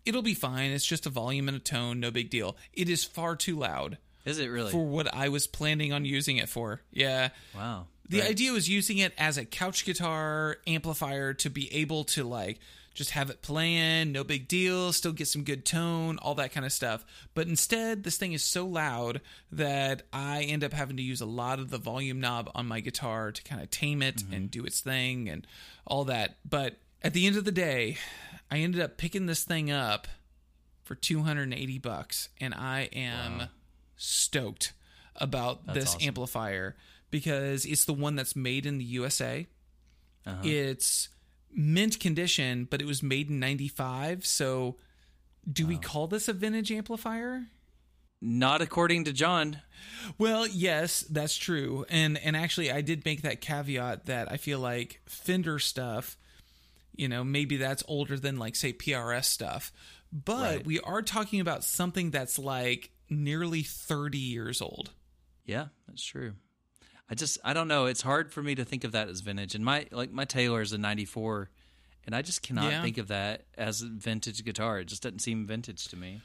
[SPEAKER 1] it'll be fine. It's just a volume and a tone, no big deal. It is far too loud
[SPEAKER 2] Is it really?
[SPEAKER 1] for what I was planning on using it for. Yeah.
[SPEAKER 2] wow.
[SPEAKER 1] The
[SPEAKER 2] Right.
[SPEAKER 1] idea was using it as a couch guitar amplifier to be able to like just have it playing, no big deal, still get some good tone, all that kind of stuff. But instead, this thing is so loud that I end up having to use a lot of the volume knob on my guitar to kind of tame it and mm-hmm. do its thing and all that. But at the end of the day, I ended up picking this thing up for 280 bucks and I am stoked about this
[SPEAKER 2] awesome.
[SPEAKER 1] amplifier because it's the one that's made in the USA.
[SPEAKER 2] Uh-huh.
[SPEAKER 1] It's mint condition, but it was made in 95. So do we call this a vintage amplifier?
[SPEAKER 2] Not according to John.
[SPEAKER 1] Well, yes, that's true. And and actually I did make that caveat that I feel like Fender stuff, you know, maybe that's older than like say PRS stuff. But
[SPEAKER 2] Right.
[SPEAKER 1] we are talking about something that's like nearly 30 years old.
[SPEAKER 2] Yeah, that's true. I just I don't know. It's hard for me to think of that as vintage. And my like my Taylor is a '94, and I just cannot
[SPEAKER 1] Yeah.
[SPEAKER 2] think of that as a vintage guitar. It just doesn't seem vintage to me.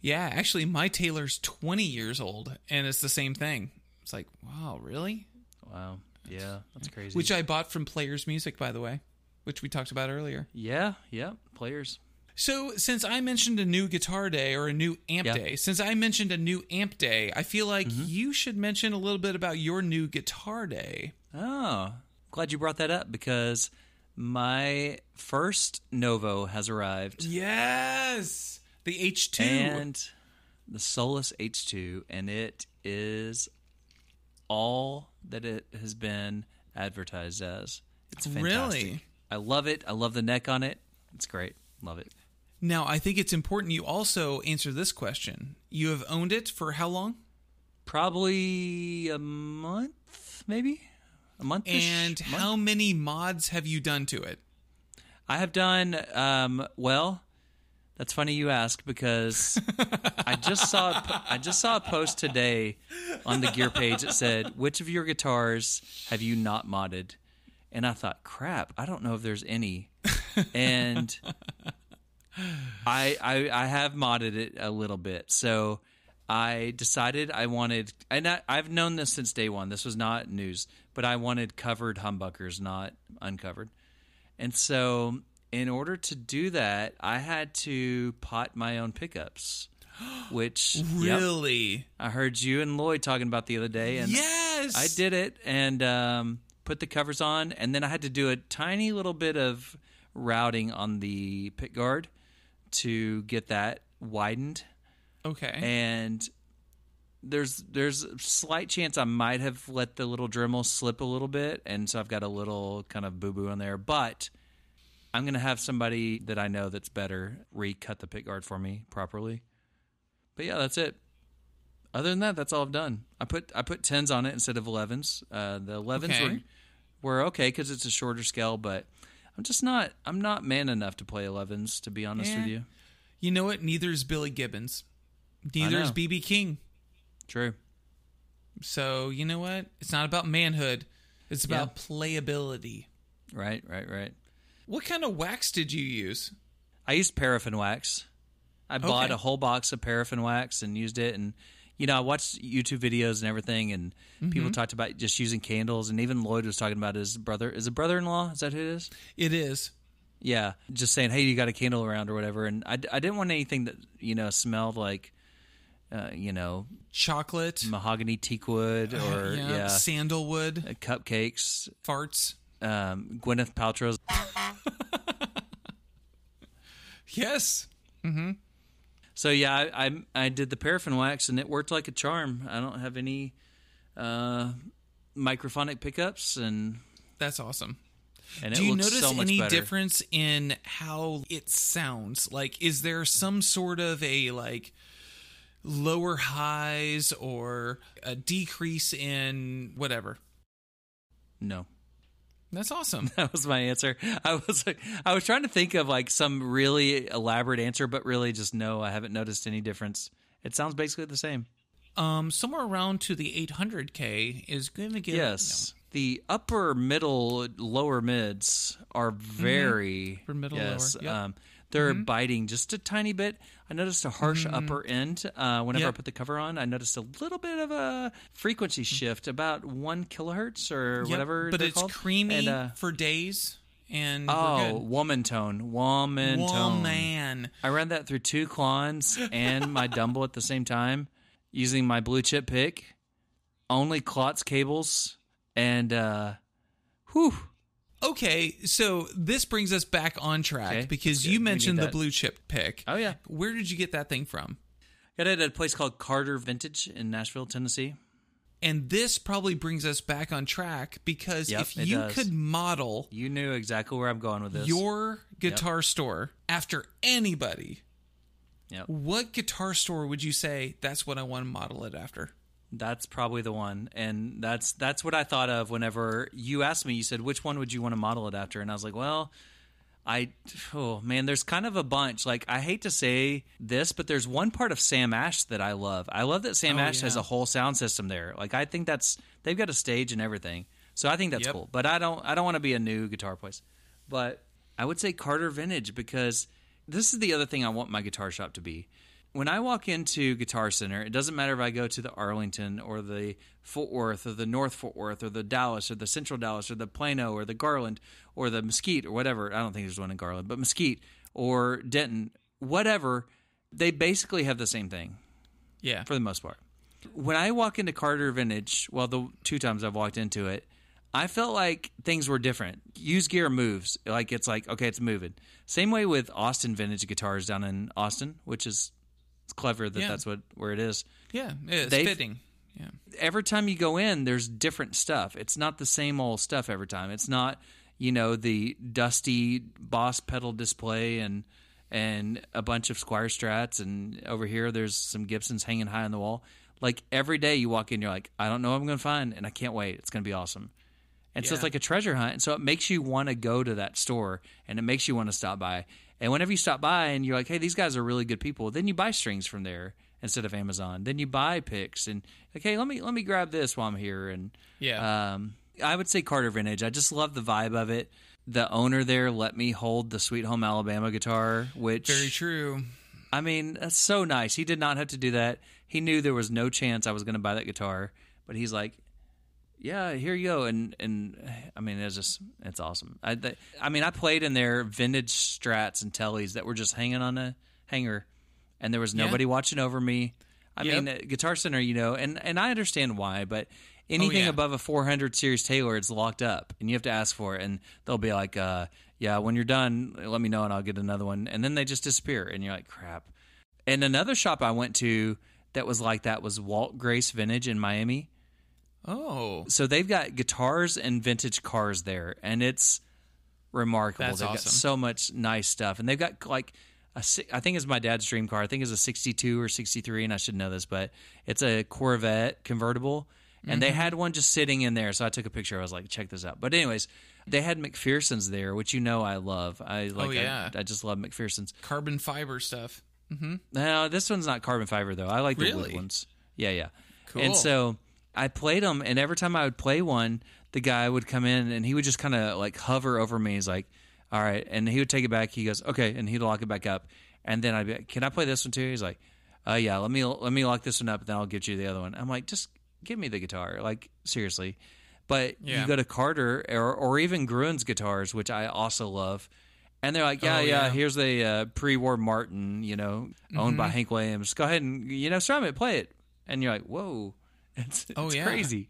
[SPEAKER 1] Yeah, actually my Taylor's 20 years old and it's the same thing. It's like, wow, really?
[SPEAKER 2] Wow. Yeah, that's crazy.
[SPEAKER 1] Which I bought from Players Music by the way, which we talked about earlier.
[SPEAKER 2] yeah, yeah, players.
[SPEAKER 1] So, since I mentioned a new guitar day or a new amp
[SPEAKER 2] Yeah.
[SPEAKER 1] day, since I mentioned a new amp day, I feel like
[SPEAKER 2] Mm-hmm.
[SPEAKER 1] you should mention a little bit about your new guitar day.
[SPEAKER 2] Oh, glad you brought that up because my first Novo has arrived.
[SPEAKER 1] Yes, the H2.
[SPEAKER 2] and the Solus H2, and it is all that it has been advertised as. It's fantastic.
[SPEAKER 1] Really?
[SPEAKER 2] I love it. I love the neck on it. It's great. Love it.
[SPEAKER 1] Now, I think it's important you also answer this question. You have owned it for how long?
[SPEAKER 2] Probably a month, maybe a month.
[SPEAKER 1] And how many mods have you done to it?
[SPEAKER 2] I have done um, well. That's funny you ask because I just saw I just saw a post today on the gear page that said which of your guitars have you not modded, and I thought crap I don't know if there's any, and I I, I have modded it a little bit so. I decided I wanted, and I, I've known this since day one. This was not news, but I wanted covered humbuckers, not uncovered. And so, in order to do that, I had to pot my own pickups, *gasps* which yep,
[SPEAKER 1] Really?
[SPEAKER 2] I heard you and Lloyd talking about the other day, and
[SPEAKER 1] yes.
[SPEAKER 2] I did it and um, put the covers on, and then I had to do a tiny little bit of routing on the pick guard to get that widened
[SPEAKER 1] Okay.
[SPEAKER 2] and there's there's a slight chance I might have let the little Dremel slip a little bit, and so I've got a little kind of boo boo in there. But I'm gonna have somebody that I know that's better recut the pick guard for me properly. But yeah, that's it. Other than that, that's all I've done. I put I put tens on it instead of elevens. Uh, the elevens
[SPEAKER 1] Okay.
[SPEAKER 2] were were okay because it's a shorter scale, but I'm just not I'm not man enough to play elevens. To be honest
[SPEAKER 1] Yeah.
[SPEAKER 2] with you,
[SPEAKER 1] you know what? Neither is Billy Gibbons. Neither is. BB King.
[SPEAKER 2] true.
[SPEAKER 1] So, you know what? It's not about manhood. It's
[SPEAKER 2] Yeah.
[SPEAKER 1] about playability.
[SPEAKER 2] Right, right, right.
[SPEAKER 1] What kind of wax did you use?
[SPEAKER 2] I used paraffin wax. I bought a whole box of paraffin wax and used it. And, you know, I watched YouTube videos and everything, and
[SPEAKER 1] Mm-hmm.
[SPEAKER 2] people talked about just using candles. And even Lloyd was talking about his brother. Is it brother in law? Is that who it is?
[SPEAKER 1] It is.
[SPEAKER 2] Yeah. Just saying, hey, you got a candle around or whatever. And I, I didn't want anything that, you know, smelled like, uh, you know,
[SPEAKER 1] Chocolate,
[SPEAKER 2] mahogany teak wood or,
[SPEAKER 1] yeah,
[SPEAKER 2] yeah,
[SPEAKER 1] sandalwood,
[SPEAKER 2] uh, cupcakes.
[SPEAKER 1] farts.
[SPEAKER 2] Um, Gwyneth Paltrow's. *laughs*
[SPEAKER 1] Yes.
[SPEAKER 2] So yeah, I, I I did the paraffin wax and it worked like a charm. I don't have any uh, microphonic pickups and
[SPEAKER 1] That's awesome.
[SPEAKER 2] and it
[SPEAKER 1] Do you notice
[SPEAKER 2] so
[SPEAKER 1] any
[SPEAKER 2] better.
[SPEAKER 1] difference in how it sounds? Like, is there some sort of a like lower highs or a decrease in whatever?
[SPEAKER 2] No,
[SPEAKER 1] That's awesome. *laughs*
[SPEAKER 2] That was my answer. I was like, I was trying to think of like some really elaborate answer, but really just no, I haven't noticed any difference. It sounds basically the same.
[SPEAKER 1] Um, somewhere around to the 800k is going to get
[SPEAKER 2] Yes. The upper, middle, lower mids are very
[SPEAKER 1] Upper, middle,
[SPEAKER 2] yes.
[SPEAKER 1] lower, yep.
[SPEAKER 2] Um, they're biting just a tiny bit. I noticed a harsh upper end uh, whenever I put the cover on. I noticed a little bit of a frequency shift, about one kilohertz or
[SPEAKER 1] Yep,
[SPEAKER 2] whatever.
[SPEAKER 1] but it's
[SPEAKER 2] called.
[SPEAKER 1] creamy
[SPEAKER 2] And, uh,
[SPEAKER 1] for days, and
[SPEAKER 2] oh, woman tone, woman
[SPEAKER 1] Whoa,
[SPEAKER 2] tone.
[SPEAKER 1] man.
[SPEAKER 2] I ran that through two clones and my *laughs* Dumble at the same time using my blue chip pick, only Klotz cables, and uh, whew,
[SPEAKER 1] Okay, so this brings us back on track
[SPEAKER 2] Okay,
[SPEAKER 1] because you mentioned the blue chip pick.
[SPEAKER 2] Oh, yeah.
[SPEAKER 1] Where did you get that thing from?
[SPEAKER 2] got it at a place called Carter Vintage in Nashville, Tennessee.
[SPEAKER 1] And this probably brings us back on track because
[SPEAKER 2] Yep,
[SPEAKER 1] if you
[SPEAKER 2] does.
[SPEAKER 1] could model
[SPEAKER 2] You knew exactly where I'm going with this.
[SPEAKER 1] your guitar store after anybody,
[SPEAKER 2] Yep.
[SPEAKER 1] what guitar store would you say that's what I want to model it after?
[SPEAKER 2] That's probably the one, and that's that's what I thought of whenever you asked me. You said which one would you want to model it after, and I was like, well, I oh man, there's kind of a bunch. Like I hate to say this, but there's one part of Sam Ash that I love. I love that Sam
[SPEAKER 1] Oh,
[SPEAKER 2] Ash has a whole sound system there. Like I think that's they've got a stage and everything. So I think that's
[SPEAKER 1] Yep.
[SPEAKER 2] cool. But I don't I don't want to be a new guitar place. But I would say Carter Vintage because this is the other thing I want my guitar shop to be. When I walk into Guitar Center, it doesn't matter if I go to the Arlington or the Fort Worth or the North Fort Worth or the Dallas or the Central Dallas or the Plano or the Garland or the Mesquite or whatever. I don't think there's one in Garland, but Mesquite or Denton, whatever. They basically have the same thing
[SPEAKER 1] Yeah.
[SPEAKER 2] for the most part. When I walk into Carter Vintage, well, the two times I've walked into it, I felt like things were different. Used gear moves. Like it's like, okay, it's moving. Same way with Austin Vintage guitars down in Austin, which is it's clever that
[SPEAKER 1] Yeah.
[SPEAKER 2] that's what where it is.
[SPEAKER 1] yeah, it's
[SPEAKER 2] They've-
[SPEAKER 1] fitting. Yeah.
[SPEAKER 2] Every time you go in, there's different stuff. It's not the same old stuff every time. It's not, you know, the dusty Boss pedal display and and a bunch of Squier Strats and over here there's some Gibsons hanging high on the wall. Like every day you walk in, you're like, I don't know what I'm going to find, and I can't wait. It's going to be awesome. And so it's like a treasure hunt. And so it makes you want to go to that store and it makes you want to stop by. And whenever you stop by and you're like, hey, these guys are really good people, then you buy strings from there instead of Amazon. Then you buy picks and okay, let me let me grab this while I'm here. And
[SPEAKER 1] Yeah.
[SPEAKER 2] um, I would say Carter Vintage. I just love the vibe of it. The owner there let me hold the Sweet Home Alabama guitar, which
[SPEAKER 1] Very true.
[SPEAKER 2] I mean, that's so nice. He did not have to do that. He knew there was no chance I was going to buy that guitar, but he's like, "Yeah, here you go." And and I mean, it's just it's awesome. I th- I mean, I played in their vintage Strats and Tellys that were just hanging on a hanger, and there was
[SPEAKER 1] Yeah.
[SPEAKER 2] nobody watching over me. I
[SPEAKER 1] Yep.
[SPEAKER 2] mean, Guitar Center, you know, and and I understand why, but anything
[SPEAKER 1] yeah.
[SPEAKER 2] above a 400 series Taylor, it's locked up, and you have to ask for it, and they'll be like, uh, "Yeah, when you're done, let me know, and I'll get another one," and then they just disappear, and you're like, "Crap." And another shop I went to that was like that was Walt Grace Vintage in Miami.
[SPEAKER 1] Oh,
[SPEAKER 2] So they've got guitars and vintage cars there, and it's remarkable.
[SPEAKER 1] That's
[SPEAKER 2] they've got so much nice stuff, and they've got like a I think it's my dad's dream car. I think it's a '62 or '63, and I should know this, but it's a Corvette convertible, and
[SPEAKER 1] Mm-hmm.
[SPEAKER 2] they had one just sitting in there. So I took a picture. I was like, check this out. But anyways, they had McPherson's there, which you know I love. I like.
[SPEAKER 1] Oh, yeah.
[SPEAKER 2] I, I just love McPherson's.
[SPEAKER 1] carbon fiber stuff. Mm-hmm.
[SPEAKER 2] No, this one's not carbon fiber though. I like the wood ones. Yeah, yeah.
[SPEAKER 1] Cool.
[SPEAKER 2] And so I played them, and every time I would play one, the guy would come in and he would just kind of like hover over me. He's like, "All right," and he would take it back. He goes, "Okay," and he'd lock it back up. And then I'd be, like, "Can I play this one too?" He's like, "Uh, yeah. Let me let me lock this one up, and then I'll get you the other one." I'm like, "Just give me the guitar, like seriously." But
[SPEAKER 1] Yeah.
[SPEAKER 2] you go to Carter or or even Gruhn's guitars, which I also love. And they're like, yeah,
[SPEAKER 1] Oh,
[SPEAKER 2] yeah,
[SPEAKER 1] yeah.
[SPEAKER 2] here's the uh, pre-war Martin, you know, owned
[SPEAKER 1] Mm-hmm.
[SPEAKER 2] by Hank Williams. Go ahead and you know, strum it, play it, and you're like, whoa, it's, *laughs* it's
[SPEAKER 1] Oh, yeah.
[SPEAKER 2] crazy.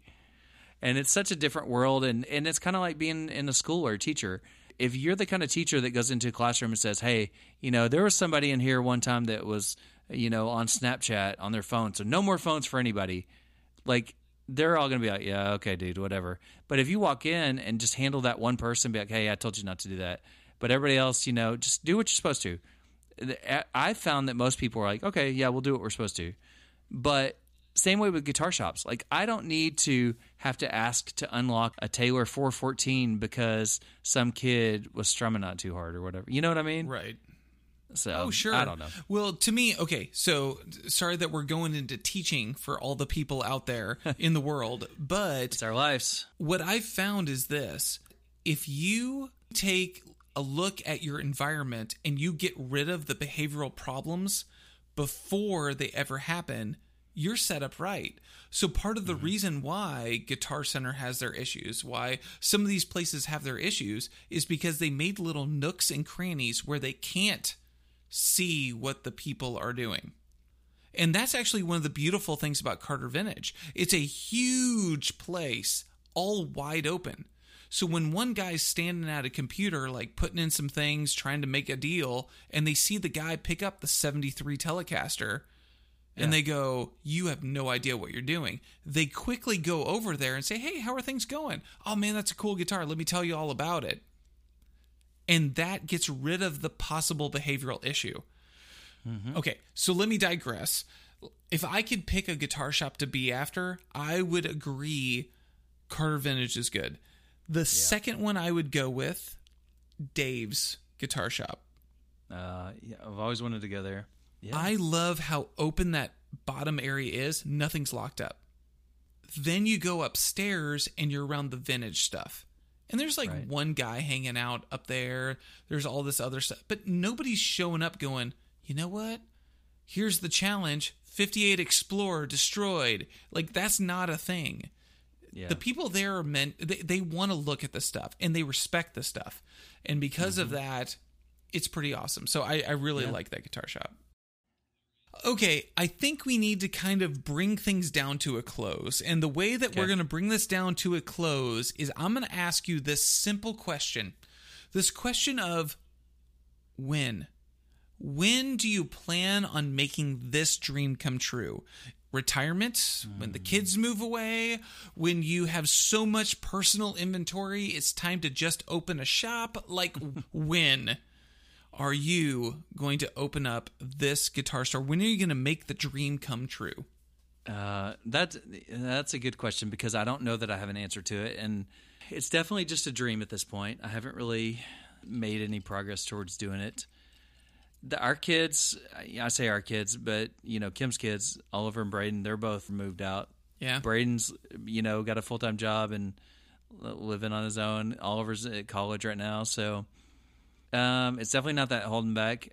[SPEAKER 2] And it's such a different world, and and it's kind of like being in a school or a teacher. If you're the kind of teacher that goes into a classroom and says, hey, you know, there was somebody in here one time that was, you know, on Snapchat on their phone, so no more phones for anybody. Like they're all going to be like, yeah, okay, dude, whatever. But if you walk in and just handle that one person, be like, hey, I told you not to do that. But everybody else, you know, just do what you're supposed to. I found that most people are like, okay, yeah, we'll do what we're supposed to. But same way with guitar shops. Like I don't need to have to ask to unlock a Taylor 414 because some kid was strumming not too hard or whatever. You know what I mean?
[SPEAKER 1] Right.
[SPEAKER 2] So
[SPEAKER 1] Oh, sure.
[SPEAKER 2] I don't know.
[SPEAKER 1] Well, to me, okay, so sorry that we're going into teaching for all the people out there *laughs* in the world, but
[SPEAKER 2] It's our lives.
[SPEAKER 1] what I've found is this if you take a look at your environment and you get rid of the behavioral problems before they ever happen, you're set up right. So, part of the mm-hmm. reason why Guitar Center has their issues, why some of these places have their issues, is because they made little nooks and crannies where they can't see what the people are doing. And that's actually one of the beautiful things about Carter Vintage. It's a huge place, all wide open. So when one guy's standing at a computer, like putting in some things, trying to make a deal, and they see the guy pick up the 73 Telecaster, and they go, You have no idea what you're doing. They quickly go over there and say, Hey, how are things going? Oh man, that's a cool guitar. Let me tell you all about it. And that gets rid of the possible behavioral issue. Okay, so let me digress. If I could pick a guitar shop to be after, I would agree Carter Vintage is good. The second one I would go with Dave's Guitar Shop.
[SPEAKER 2] Uh, yeah, I've always wanted to go there. Yeah.
[SPEAKER 1] I love how open that bottom area is. Nothing's locked up. Then you go upstairs and you're around the vintage stuff. And there's like
[SPEAKER 2] Right.
[SPEAKER 1] one guy hanging out up there. There's all this other stuff. But nobody's showing up going, you know what? Here's the challenge 58 Explorer destroyed. Like, that's not a thing.
[SPEAKER 2] yeah.
[SPEAKER 1] The people there are meant, they, they want to look at the stuff and they respect the stuff. And because of that, it's pretty awesome. So I, I really
[SPEAKER 2] Mm-hmm. Yeah.
[SPEAKER 1] like that guitar shop. Okay, I think we need to kind of bring things down to a close. And the way that we're going to bring this down to a close is I'm going to ask you this simple question. This question of when? When do you plan on making this dream come true? Retirement, when the kids mm. move away, when you have so much personal inventory, it's time to just open a shop. Like, *laughs* when are you going to open up this guitar store? When are you going to make the dream come true?
[SPEAKER 2] Uh, that's that's a good question because I don't know that I have an answer to it, and it's definitely just a dream at this point. I haven't really made any progress towards doing it. The, our kids, I say our kids, but you know Kim's kids, Oliver and Braden, they're both moved out.
[SPEAKER 1] Yeah.
[SPEAKER 2] Braden's you know got a full time job and living on his own. Oliver's at college right now, so um, it's definitely not that holding back.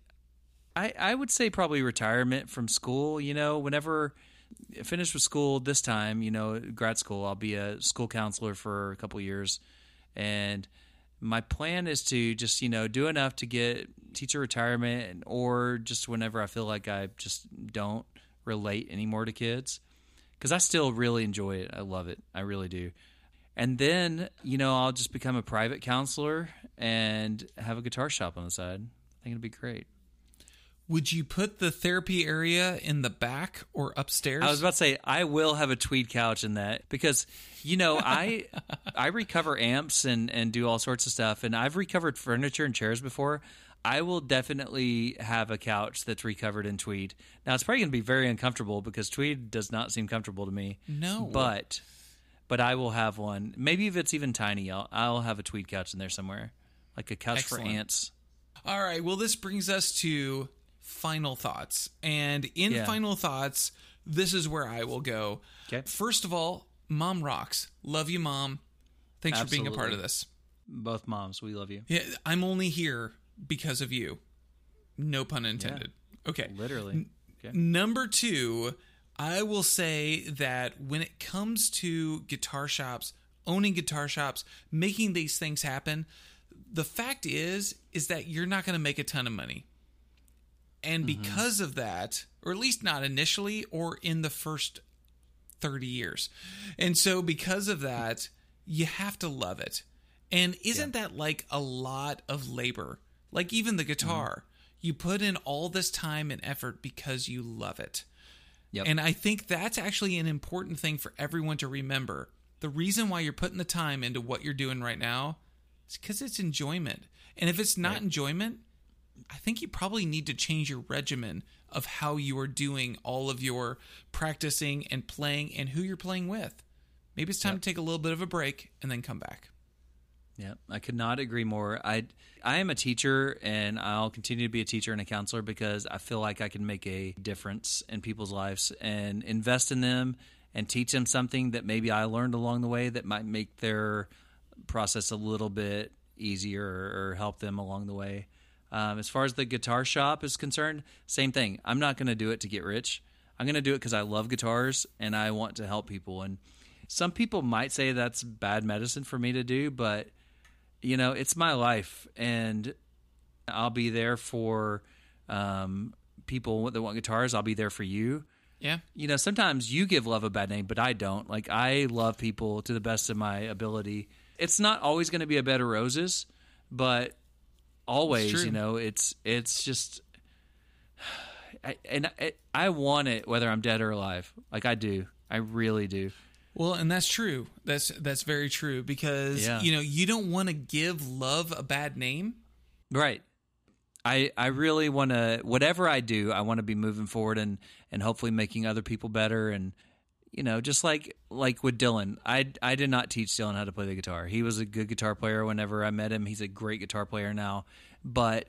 [SPEAKER 2] I I would say probably retirement from school. You know, whenever I finish with school this time, you know, grad school, I'll be a school counselor for a couple years, and my plan is to just you know do enough to get teacher retirement, or just whenever I feel like I just don't relate anymore to kids, because I still really enjoy it. I love it. I really do. And then you know I'll just become a private counselor and have a guitar shop on the side. I think it'd be great.
[SPEAKER 1] Would you put the therapy area in the back or upstairs?
[SPEAKER 2] I was about to say I will have a tweed couch in that because you know I *laughs* I recover amps and and do all sorts of stuff and I've recovered furniture and chairs before. I will definitely have a couch that's recovered in tweed. Now it's probably going to be very uncomfortable because tweed does not seem comfortable to me.
[SPEAKER 1] No.
[SPEAKER 2] but but I will have one. Maybe if it's even tiny, I'll I'll have a tweed couch in there somewhere, like a couch
[SPEAKER 1] Excellent.
[SPEAKER 2] for ants.
[SPEAKER 1] All right. Well, this brings us to final thoughts. And in
[SPEAKER 2] Yeah.
[SPEAKER 1] final thoughts, this is where I will go.
[SPEAKER 2] Okay.
[SPEAKER 1] First of all, mom rocks. Love you, mom. Thanks for being a part of this.
[SPEAKER 2] Both moms, we love you.
[SPEAKER 1] Yeah, I'm only here because of you. No pun intended. Okay.
[SPEAKER 2] Literally. Okay.
[SPEAKER 1] Number two, I will say that when it comes to guitar shops, owning guitar shops, making these things happen, the fact is is that you're not going to make a ton of money. And mm-hmm. because of that, or at least not initially or in the first 30 years. And so because of that, you have to love it. And isn't that like a lot of labor? Like even the mm-hmm. guitar, you put in all this time and effort because you love it.
[SPEAKER 2] Yep.
[SPEAKER 1] And I think that's actually an important thing for everyone to remember. The reason why you're putting the time into what you're doing right now because it's enjoyment. And if it's not enjoyment, I think you probably need to change your regimen of how you are doing all of your practicing and playing and who you're playing with. Maybe it's time
[SPEAKER 2] Yep.
[SPEAKER 1] to take a little bit of a break and then come back.
[SPEAKER 2] Yeah, I could not agree more. I I am a teacher and I'll continue to be a teacher and a counselor because I feel like I can make a difference in people's lives and invest in them and teach them something that maybe I learned along the way that might make their process a little bit easier or, or help them along the way. Um, as far as the guitar shop is concerned, same thing. I'm not going to do it to get rich. I'm going to do it because I love guitars and I want to help people. And some people might say that's bad medicine for me to do, but you know, it's my life, and I'll be there for um, people that want guitars. I'll be there for you.
[SPEAKER 1] Yeah.
[SPEAKER 2] You know, sometimes you give love a bad name, but I don't. Like I love people to the best of my ability. It's not always going to be a bed of roses, but always, you know, it's it's just. *sighs* I, and I, I want it whether I'm dead or alive. Like I do, I really do.
[SPEAKER 1] Well, and that's true. That's that's very true because
[SPEAKER 2] Yeah.
[SPEAKER 1] you know, you don't want to give love a bad name.
[SPEAKER 2] Right. I I really want to whatever I do, I want to be moving forward and and hopefully making other people better and you know, just like like with Dylan, I I did not teach Dylan how to play the guitar. He was a good guitar player whenever I met him. He's a great guitar player now, but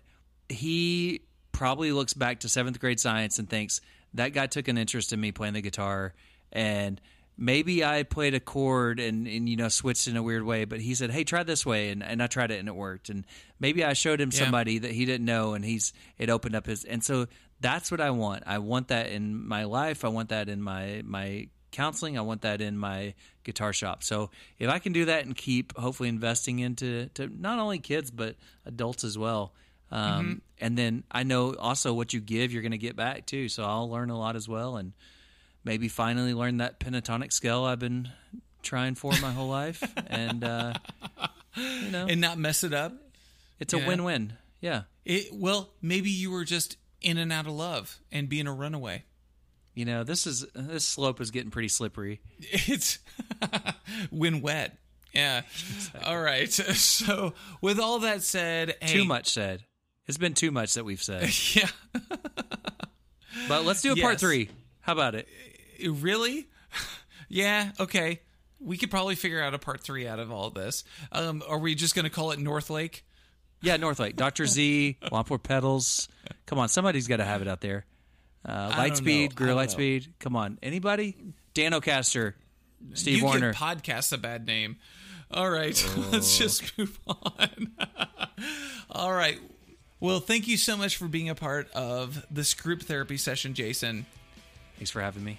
[SPEAKER 2] he probably looks back to 7th grade science and thinks that guy took an interest in me playing the guitar and maybe I played a chord and, and you know switched in a weird way, but he said, "Hey, try this way," and, and I tried it and it worked. And maybe I showed him
[SPEAKER 1] Yeah.
[SPEAKER 2] somebody that he didn't know, and he's it opened up his. And so that's what I want. I want that in my life. I want that in my my counseling. I want that in my guitar shop. So if I can do that and keep hopefully investing into to not only kids but adults as well. Um, And then I know also what you give, you're going to get back too. So I'll learn a lot as well, and maybe finally learn that pentatonic scale I've been trying for my whole life. *laughs* And uh, you know,
[SPEAKER 1] and not mess it up.
[SPEAKER 2] it's a win-win. Yeah,
[SPEAKER 1] It well, maybe you were just in and out of love and being a runaway.
[SPEAKER 2] You know, this is this slope is getting pretty slippery.
[SPEAKER 1] It's *laughs* when wet. Yeah. All right. *laughs* So, with all that said, hey,
[SPEAKER 2] Too much said. It's been too much that we've said. *laughs*
[SPEAKER 1] Yeah.
[SPEAKER 2] But let's do a part three. How about it?
[SPEAKER 1] Really? Yeah. Okay. We could probably figure out a part three out of all this. Um, are we just going to call it North Lake?
[SPEAKER 2] Yeah, North Lake, Doctor Z, Wampler pedals. Come on, somebody's got to have it out there. Uh, Lightspeed. Greer. Lightspeed. Come on, anybody? Danocaster, Steve
[SPEAKER 1] you
[SPEAKER 2] Wariner.
[SPEAKER 1] give podcast a bad name. All right. *laughs* Let's just move on. *laughs* all right. Well, thank you so much for being a part of this group therapy session, Jason.
[SPEAKER 2] Thanks for having me.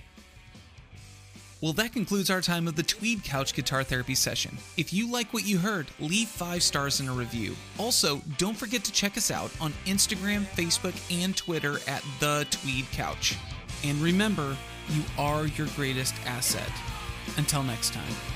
[SPEAKER 1] Well, that concludes our time of the Tweed Couch Guitar Therapy session. If you like what you heard, leave five stars in a review. Also, don't forget to check us out on Instagram, Facebook, and Twitter at The Tweed Couch. And remember, you are your greatest asset. Until next time.